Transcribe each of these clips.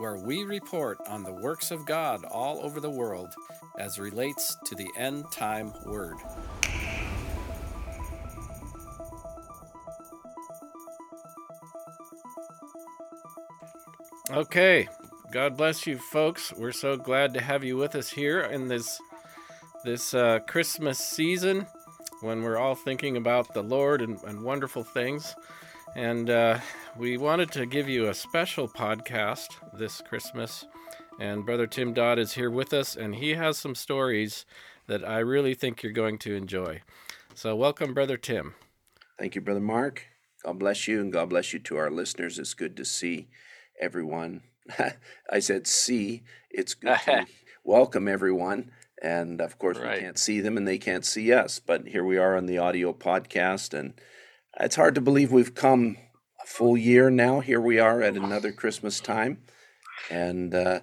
where we report on the works of God all over the world as relates to the end time word. Okay, God bless you, folks. We're so glad to have you with us here in this this uh, Christmas season when we're all thinking about the Lord and, and wonderful things. And uh, we wanted to give you a special podcast this Christmas. And Brother Tim Dodd is here with us, and he has some stories that I really think you're going to enjoy. So, welcome, Brother Tim. Thank you, Brother Mark. God bless you, and God bless you to our listeners. It's good to see everyone. I said see. It's good to welcome everyone. And of course, right. we can't see them and they can't see us. But here we are on the audio podcast, and it's hard to believe we've come a full year now. Here we are at another Christmas time, and uh,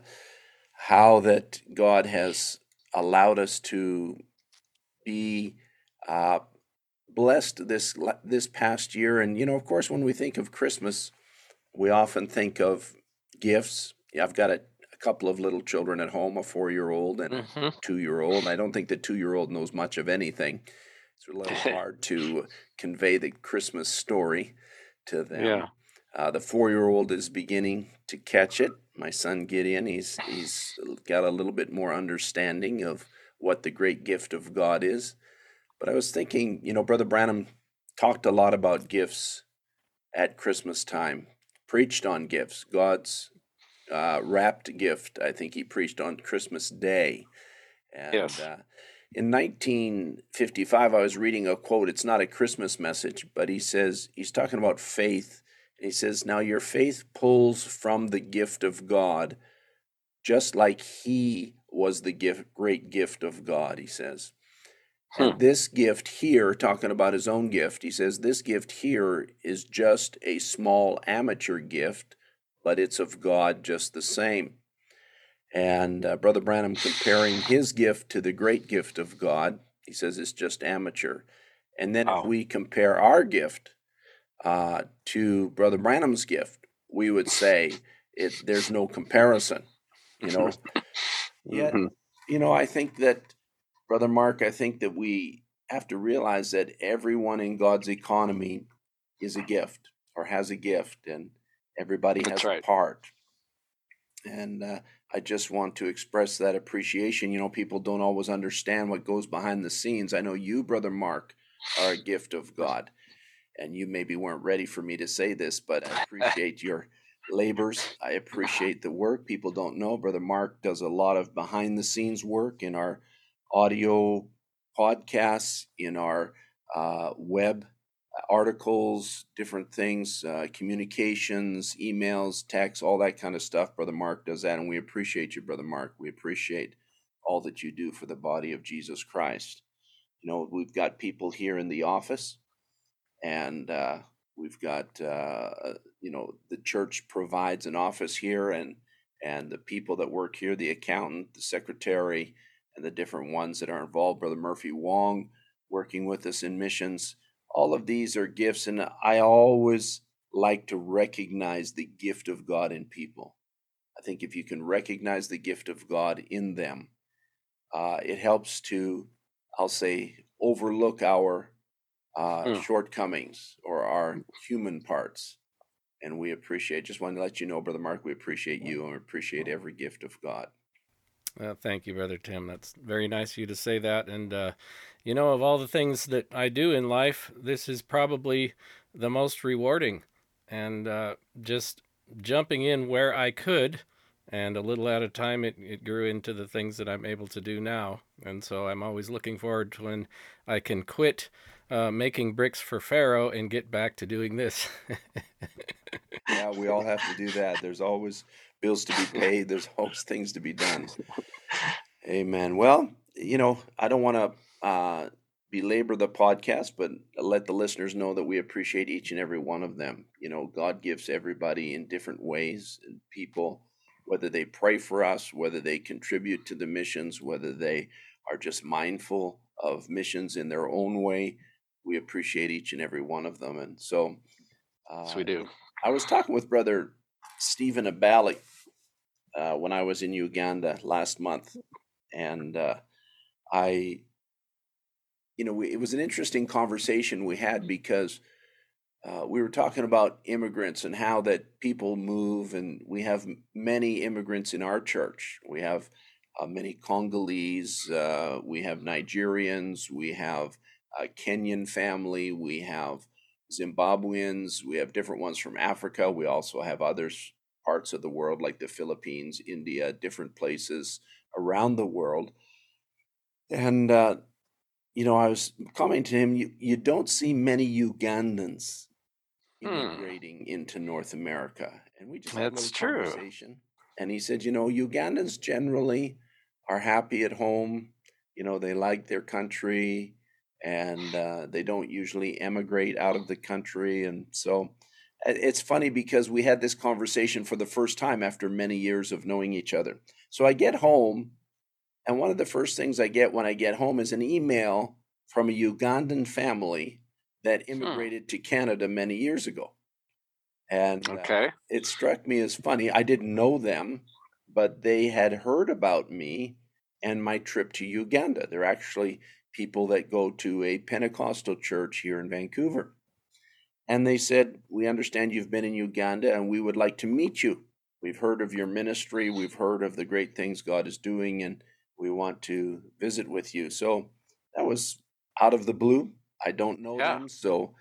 how that God has allowed us to be uh, blessed this this past year. And you know, of course, when we think of Christmas, we often think of gifts. I've got a, a couple of little children at home, a four year old and mm-hmm. a two year old. I don't think the two year old knows much of anything. It's a little hard to convey the Christmas story to them. Yeah. Uh, the four-year-old is beginning to catch it. My son Gideon, he's he's got a little bit more understanding of what the great gift of God is. But I was thinking, you know, Brother Branham talked a lot about gifts at Christmas time, preached on gifts, God's uh, wrapped gift. I think he preached on Christmas Day. And, yes. Uh, in 1955, I was reading a quote. It's not a Christmas message, but he says, he's talking about faith. And he says, Now your faith pulls from the gift of God, just like he was the gift, great gift of God, he says. Hmm. And this gift here, talking about his own gift, he says, This gift here is just a small amateur gift, but it's of God just the same and uh, Brother Branham comparing his gift to the great gift of God. He says it's just amateur. And then if we compare our gift uh, to Brother Branham's gift, we would say it there's no comparison. You know, yet mm-hmm. you know I think that Brother Mark, I think that we have to realize that everyone in God's economy is a gift or has a gift, and everybody has right. a part. And uh, I just want to express that appreciation. You know, people don't always understand what goes behind the scenes. I know you, Brother Mark, are a gift of God. And you maybe weren't ready for me to say this, but I appreciate your labors. I appreciate the work. People don't know. Brother Mark does a lot of behind the scenes work in our audio podcasts, in our uh, web articles, different things, uh, communications, emails, texts, all that kind of stuff. Brother Mark does that, and we appreciate you, Brother Mark. We appreciate all that you do for the body of Jesus Christ. You know, we've got people here in the office, and uh, we've got, uh, you know, the church provides an office here, and and the people that work here, the accountant, the secretary, and the different ones that are involved. Brother Murphy Wong working with us in missions all of these are gifts, and I always like to recognize the gift of God in people. I think if you can recognize the gift of God in them, uh, it helps to, I'll say, overlook our uh, mm. shortcomings or our human parts. And we appreciate, just want to let you know, Brother Mark, we appreciate you and we appreciate every gift of God. Well, thank you, Brother Tim. That's very nice of you to say that. And uh, you know, of all the things that I do in life, this is probably the most rewarding. And uh, just jumping in where I could, and a little at a time, it, it grew into the things that I'm able to do now. And so I'm always looking forward to when I can quit uh, making bricks for Pharaoh and get back to doing this. yeah, we all have to do that. There's always bills to be paid. There's always things to be done. Amen. Well, you know, I don't want to uh, belabor the podcast, but let the listeners know that we appreciate each and every one of them. You know, God gives everybody in different ways, and people, whether they pray for us, whether they contribute to the missions, whether they are just mindful of missions in their own way, we appreciate each and every one of them. And so, uh, yes, we do. I was talking with Brother Stephen Abali uh, when I was in Uganda last month, and uh, I you know, we, it was an interesting conversation we had because uh, we were talking about immigrants and how that people move, and we have many immigrants in our church. We have uh, many Congolese, uh, we have Nigerians, we have a Kenyan family, we have Zimbabweans, we have different ones from Africa. We also have others parts of the world like the Philippines, India, different places around the world. And uh, you know, I was commenting to him, you, you don't see many Ugandans hmm. immigrating hmm. into North America. And we just had That's a true. conversation. And he said, you know, Ugandans generally are happy at home. You know, they like their country and uh, they don't usually emigrate out of the country. And so it's funny because we had this conversation for the first time after many years of knowing each other. So I get home and one of the first things I get when I get home is an email from a Ugandan family that hmm. immigrated hmm. to Canada many years ago. And uh, okay. Uh, it struck me as funny. I didn't know them, but they had heard about me and my trip to Uganda. They're actually people that go to a Pentecostal church here in Vancouver. And they said, We understand you've been in Uganda and we would like to meet you. We've heard of your ministry. We've heard of the great things God is doing. And we want to visit with you. So that was out of the blue. I don't know yeah. them, so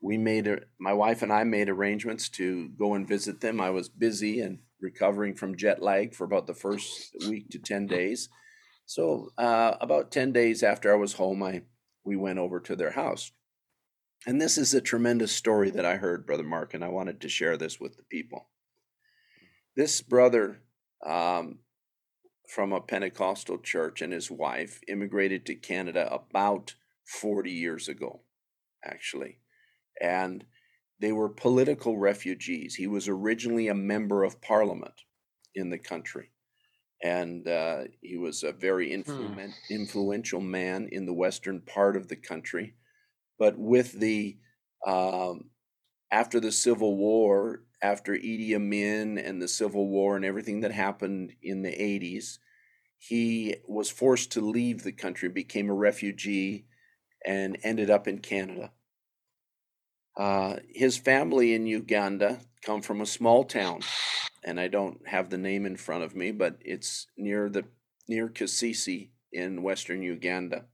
we made a, my wife and I made arrangements to go and visit them. I was busy and recovering from jet lag for about the first week to 10 mm-hmm. days. So uh, about 10 days after I was home, I we went over to their house. And this is a tremendous story that I heard, Brother Mark, and I wanted to share this with the people. This brother um, from a Pentecostal church and his wife immigrated to Canada about 40 years ago, actually. And they were political refugees. He was originally a member of parliament in the country. And uh, he was a very influ- hmm. influential man in the western part of the country. But with the, um, after the Civil War, after Idi Amin and the Civil War and everything that happened in the 80s, he was forced to leave the country, became a refugee, and ended up in Canada. Uh, his family in Uganda come from a small town, and I don't have the name in front of me, but it's near the near Kasese in western Uganda.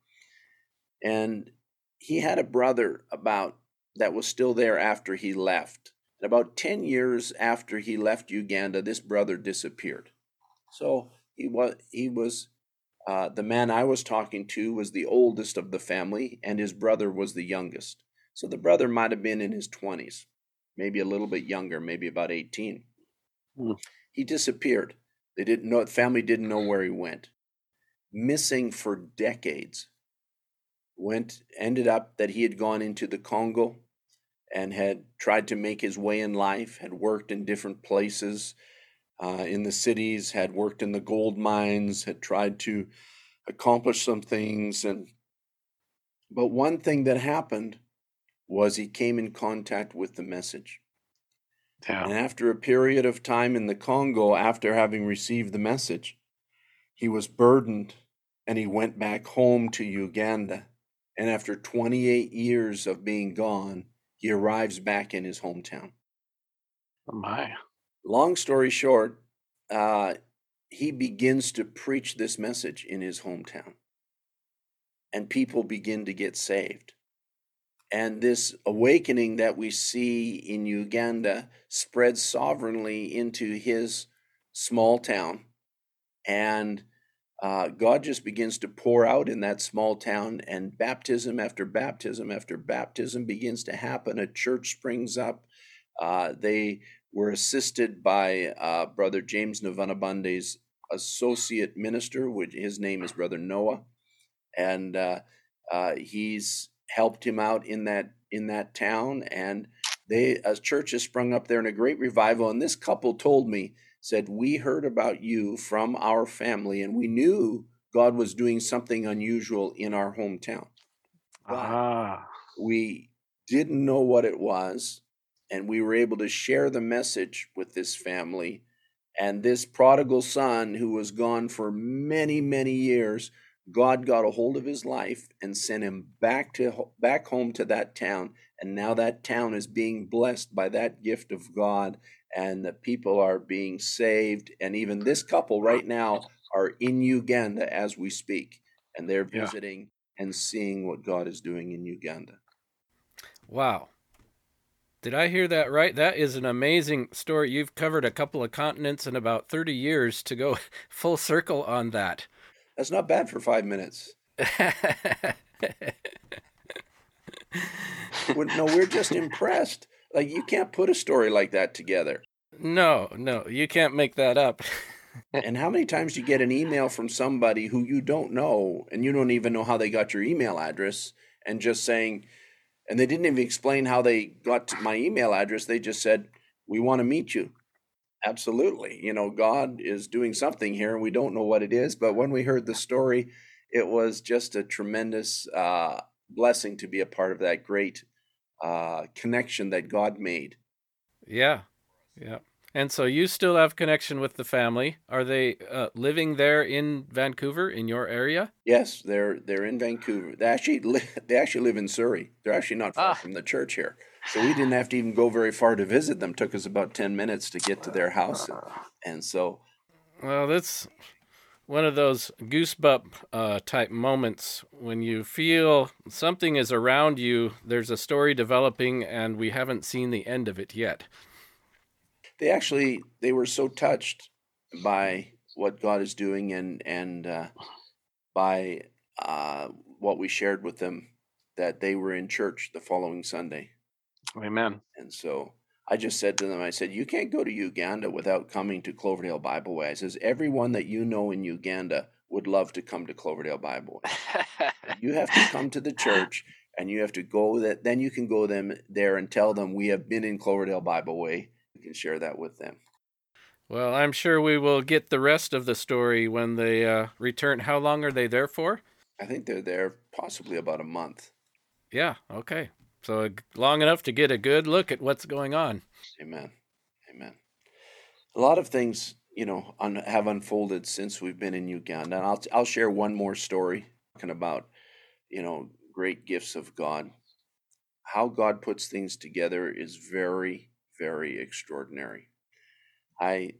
And he had a brother about that was still there after he left. And about 10 years after he left Uganda, this brother disappeared. So he was he was uh, the man I was talking to was the oldest of the family, and his brother was the youngest. So the brother might have been in his twenties, maybe a little bit younger, maybe about eighteen. Mm. He disappeared. They didn't know. The family didn't know where he went. Missing for decades. Went ended up that he had gone into the Congo and had tried to make his way in life. Had worked in different places uh, in the cities, had worked in the gold mines, had tried to accomplish some things. And but one thing that happened was he came in contact with the message. Yeah. And after a period of time in the Congo, after having received the message, he was burdened and he went back home to Uganda. And after 28 years of being gone, he arrives back in his hometown. Oh my long story short, uh, he begins to preach this message in his hometown, and people begin to get saved. And this awakening that we see in Uganda spreads sovereignly into his small town. And uh, God just begins to pour out in that small town, and baptism after baptism after baptism begins to happen. A church springs up. Uh, they We're assisted by uh, Brother James Navanabunde's associate minister, which his name is Brother Noah, and uh, uh, he's helped him out in that in that town. And they a church has sprung up there in a great revival. And this couple told me said we heard about you from our family, and we knew God was doing something unusual in our hometown. Ah. we didn't know what it was, and we were able to share the message with this family. And this prodigal son, who was gone for many, many years, God got a hold of his life and sent him back to back home to that town. And now that town is being blessed by that gift of God, and the people are being saved. And even this couple right now are in Uganda as we speak, and they're Yeah. visiting and seeing what God is doing in Uganda. Wow. Did I hear that right? That is an amazing story. You've covered a couple of continents in about 30 years to go full circle on that. That's not bad for five minutes. No, we're just impressed. Like you can't put a story like that together. no, no, you can't make that up. And how many times do you get an email from somebody who you don't know and you don't even know how they got your email address and just saying, and they didn't even explain how they got my email address. They just said, We want to meet you. Absolutely. You know, God is doing something here and we don't know what it is. But when we heard the story, it was just a tremendous uh, blessing to be a part of that great uh, connection that God made. Yeah, yeah. And so you still have connection with the family. Are they uh, living there in Vancouver, in your area? Yes, they're they're in Vancouver. They actually li- they actually live in Surrey. They're actually not far Ah. from the church here, so we didn't have to even go very far to visit them. Took us about ten minutes to get to their house, and so Well, that's one of those goosebump uh, type moments when you feel something is around you. There's a story developing, and we haven't seen the end of it yet. they actually they were so touched by what God is doing and and uh, by uh, what we shared with them that they were in church the following Sunday. Amen. And so I just said to them, I said, you can't go to Uganda without coming to Cloverdale Bible Way. I says, everyone that you know in Uganda would love to come to Cloverdale Bible Way. You have to come to the church and you have to go that then you can go them there and tell them we have been in Cloverdale Bible Way. You can share that with them. Well, I'm sure we will get the rest of the story when they uh, return. How long are they there for? I think they're there possibly about a month. Yeah, okay. So uh, long enough to get a good look at what's going on. Amen. Amen. A lot of things, you know, un- have unfolded since we've been in Uganda. And I'll, I'll share one more story talking about, you know, great gifts of God. How God puts things together is very, very extraordinary. I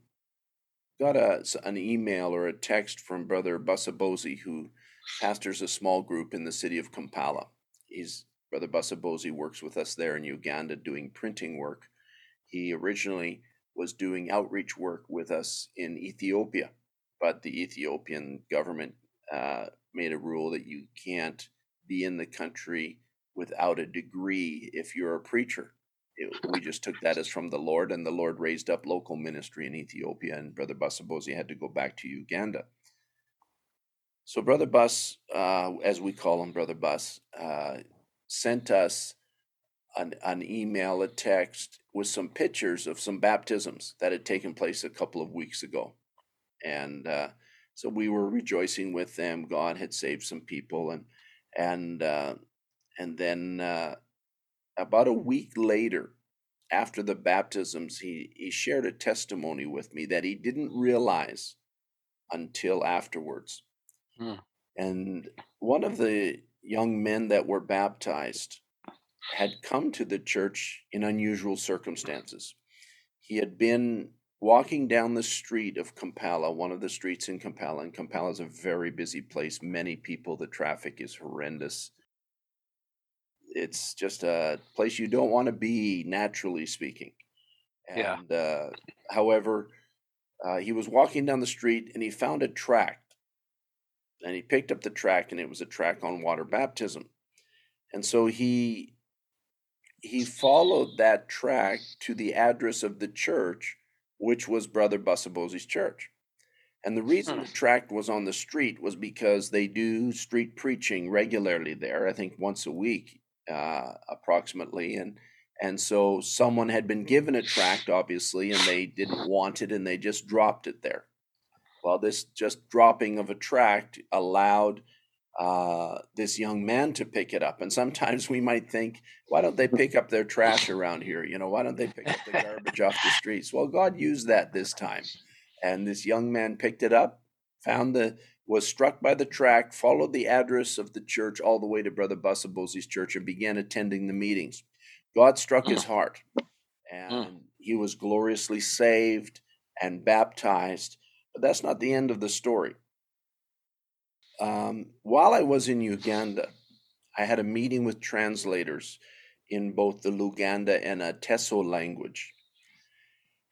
got a, an email or a text from Brother Busabosi, who pastors a small group in the city of Kampala. He's Brother Busabosi works with us there in Uganda doing printing work. He originally was doing outreach work with us in Ethiopia, but the Ethiopian government uh, made a rule that you can't be in the country without a degree if you're a preacher. It, we just took that as from the Lord, and the Lord raised up local ministry in Ethiopia, and Brother Busabosi had to go back to Uganda. So, Brother Bus, uh, as we call him, Brother Bus, uh, sent us an, an email, a text with some pictures of some baptisms that had taken place a couple of weeks ago. And uh, so we were rejoicing with them. God had saved some people, and and uh, and then uh, about a week later, after the baptisms, he he shared a testimony with me that he didn't realize until afterwards. Hmm. And one of the young men that were baptized had come to the church in unusual circumstances. He had been walking down the street of Kampala, one of the streets in Kampala, and Kampala is a very busy place, many people, the traffic is horrendous. It's just a place you don't want to be, naturally speaking. Yeah. And uh, however, uh, he was walking down the street and he found a tract. And he picked up the tract, and it was a tract on water baptism. And so he he followed that tract to the address of the church, which was Brother Busabosi's church. And the reason the tract was on the street was because they do street preaching regularly there, I think once a week, uh, approximately. And and so someone had been given a tract, obviously, and they didn't want it and they just dropped it there. Well, this just dropping of a tract allowed uh, this young man to pick it up. And sometimes we might think, why don't they pick up their trash around here? You know, why don't they pick up the garbage off the streets? Well, God used that this time. And this young man picked it up, found the, was struck by the tract, followed the address of the church all the way to Brother Busabosi's church and began attending the meetings. God struck his heart and he was gloriously saved and baptized. But that's not the end of the story. Um, while I was in Uganda, I had a meeting with translators in both the Luganda and Ateso language.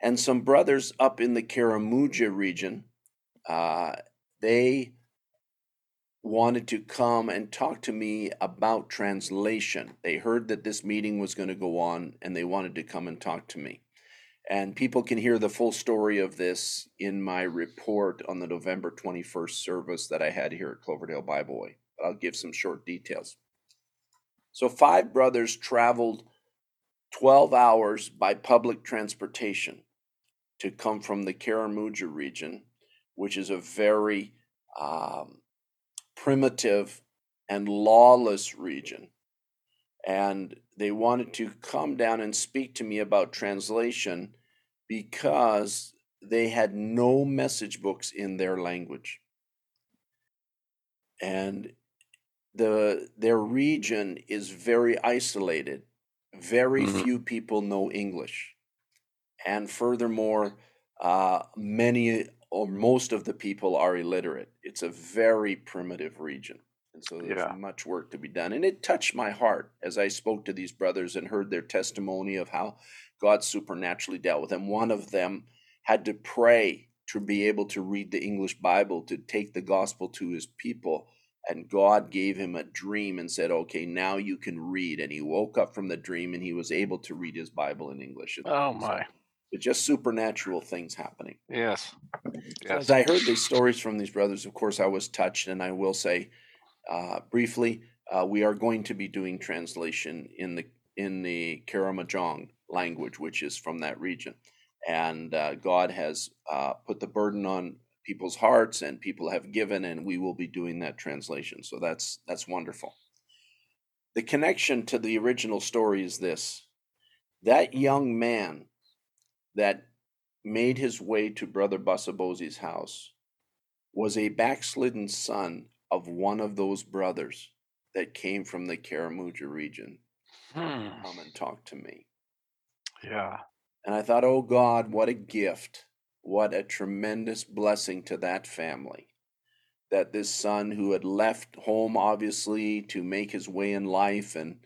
And some brothers up in the Karamoja region, uh, they wanted to come and talk to me about translation. They heard that this meeting was going to go on and they wanted to come and talk to me. And people can hear the full story of this in my report on the November 21st service that I had here at Cloverdale Bible Way. I'll give some short details. So, five brothers traveled 12 hours by public transportation to come from the Karamoja region, which is a very um, primitive and lawless region. And they wanted to come down and speak to me about translation because they had no message books in their language. And the their region is very isolated. Very Mhm. few people know English. And furthermore, uh, many or most of the people are illiterate. It's a very primitive region. And so there's Yeah. much work to be done. And it touched my heart as I spoke to these brothers and heard their testimony of how God supernaturally dealt with them. One of them had to pray to be able to read the English Bible, to take the gospel to his people. And God gave him a dream and said, Okay, now you can read. And he woke up from the dream and he was able to read his Bible in English. Oh So my. it's just supernatural things happening. Yes. Yes. as I heard these stories from these brothers, of course, I was touched, and I will say uh, briefly, uh, we are going to be doing translation in the in the Karamojong language, which is from that region, and uh, God has uh, put the burden on people's hearts, and people have given, and we will be doing that translation. So that's that's wonderful. The connection to the original story is this: that young man that made his way to Brother Busabosi's house was a backslidden son of one of those brothers that came from the Karamoja region Hmm. come and talk to me. Yeah. And I thought, oh God, what a gift. What a tremendous blessing to that family. That this son who had left home obviously to make his way in life and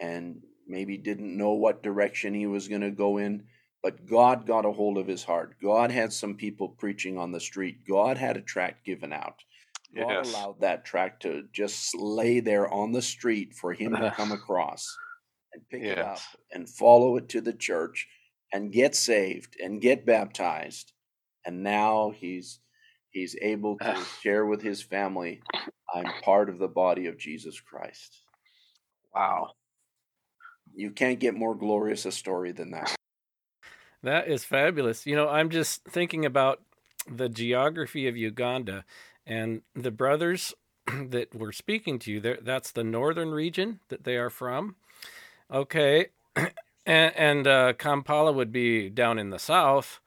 and maybe didn't know what direction he was going to go in, but God got a hold of his heart. God had some people preaching on the street. God had a tract given out. God Yes. allowed that track to just lay there on the street for him to come across and pick it up and follow it to the church and get saved and get baptized. And now he's he's able to share with his family, I'm part of the body of Jesus Christ. Wow. You can't get more glorious a story than that. That is fabulous. You know, I'm just thinking about the geography of Uganda and the brothers that were speaking to you. That's the northern region that they are from. Okay, and, and uh, Kampala would be down in the south,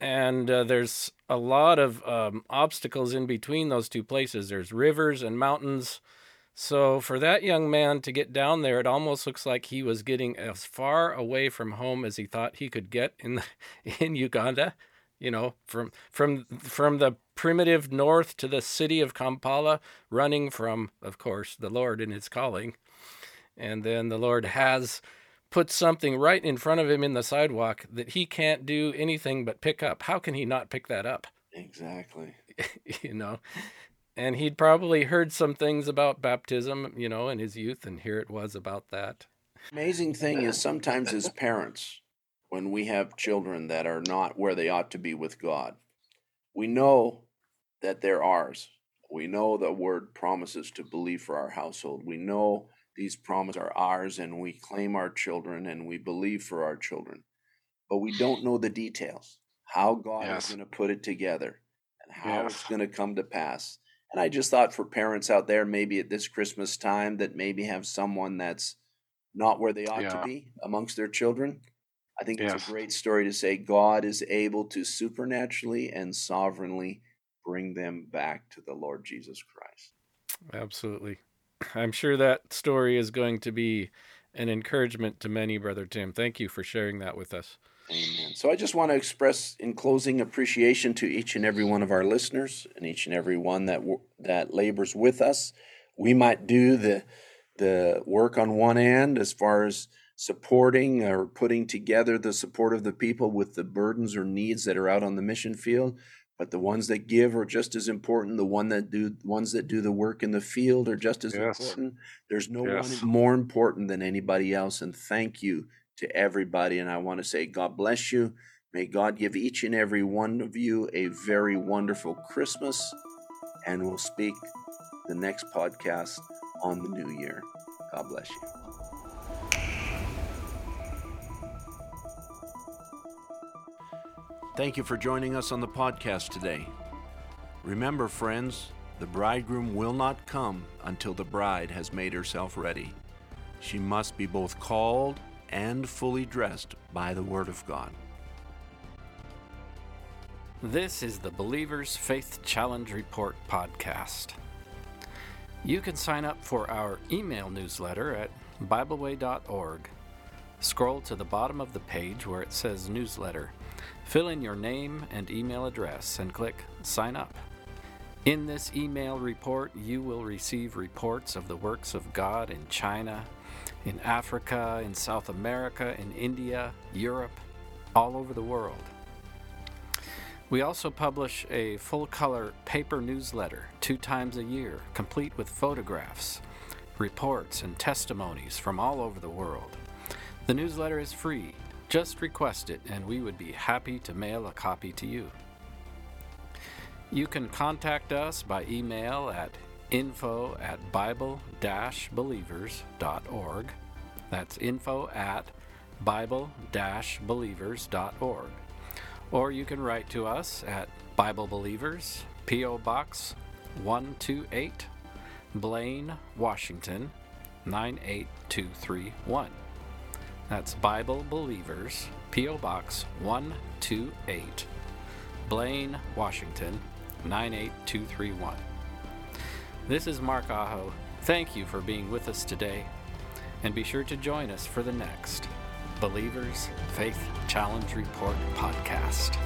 and uh, there's a lot of um, obstacles in between those two places. There's rivers and mountains. So for that young man to get down there, it almost looks like he was getting as far away from home as he thought he could get in the, in Uganda. You know, from from from the primitive north to the city of Kampala, running from, of course, the Lord and His calling, and then the Lord has put something right in front of him in the sidewalk that he can't do anything but pick up. How can he not pick that up? Exactly. you know and he'd probably heard some things about baptism you know in his youth and here it was about that Amazing thing is sometimes as parents, when we have children that are not where they ought to be with God, we know that they're ours. We know the word promises to believe for our household. We know these promises are ours and we claim our children and we believe for our children. But we don't know the details, how God Yes. is going to put it together and how Yes. it's going to come to pass. And I just thought for parents out there, maybe at this Christmas time, that maybe have someone that's not where they ought Yeah. to be amongst their children. I think it's a great story to say God is able to supernaturally and sovereignly bring them back to the Lord Jesus Christ. Absolutely. I'm sure that story is going to be an encouragement to many, Brother Tim. Thank you for sharing that with us. Amen. So I just want to express in closing appreciation to each and every one of our listeners and each and every one that that labors with us. We might do the the work on one end as far as supporting or putting together the support of the people with the burdens or needs that are out on the mission field, but the ones that give are just as important. The one that do ones that do the work in the field are just as Yes. important. There's no Yes. one more important than anybody else. And thank you to everybody. And I want to say, God bless you. May God give each and every one of you a very wonderful Christmas. And we'll speak the next podcast on the new year. God bless you. Thank you for joining us on the podcast today. Remember, friends, the bridegroom will not come until the bride has made herself ready. She must be both called and fully dressed by the Word of God. This is the Believer's Faith Challenge Report podcast. You can sign up for our email newsletter at BibleWay.org. Scroll to the bottom of the page where it says Newsletter. Fill in your name and email address and click Sign Up. In this email report, you will receive reports of the works of God in China, in Africa, in South America, in India, Europe, all over the world. We also publish a full color paper newsletter two times a year, complete with photographs, reports, and testimonies from all over the world. The newsletter is free. Just request it, and we would be happy to mail a copy to you. You can contact us by email at info at bible believers.org. That's info at bible believers.org. Or you can write to us at Bible Believers, P.O. Box 128, Blaine, Washington 98231. That's Bible Believers, P.O. Box 128, Blaine, Washington 98231. This is Mark Aho. Thank you for being with us today, and be sure to join us for the next Believers Faith Challenge Report podcast.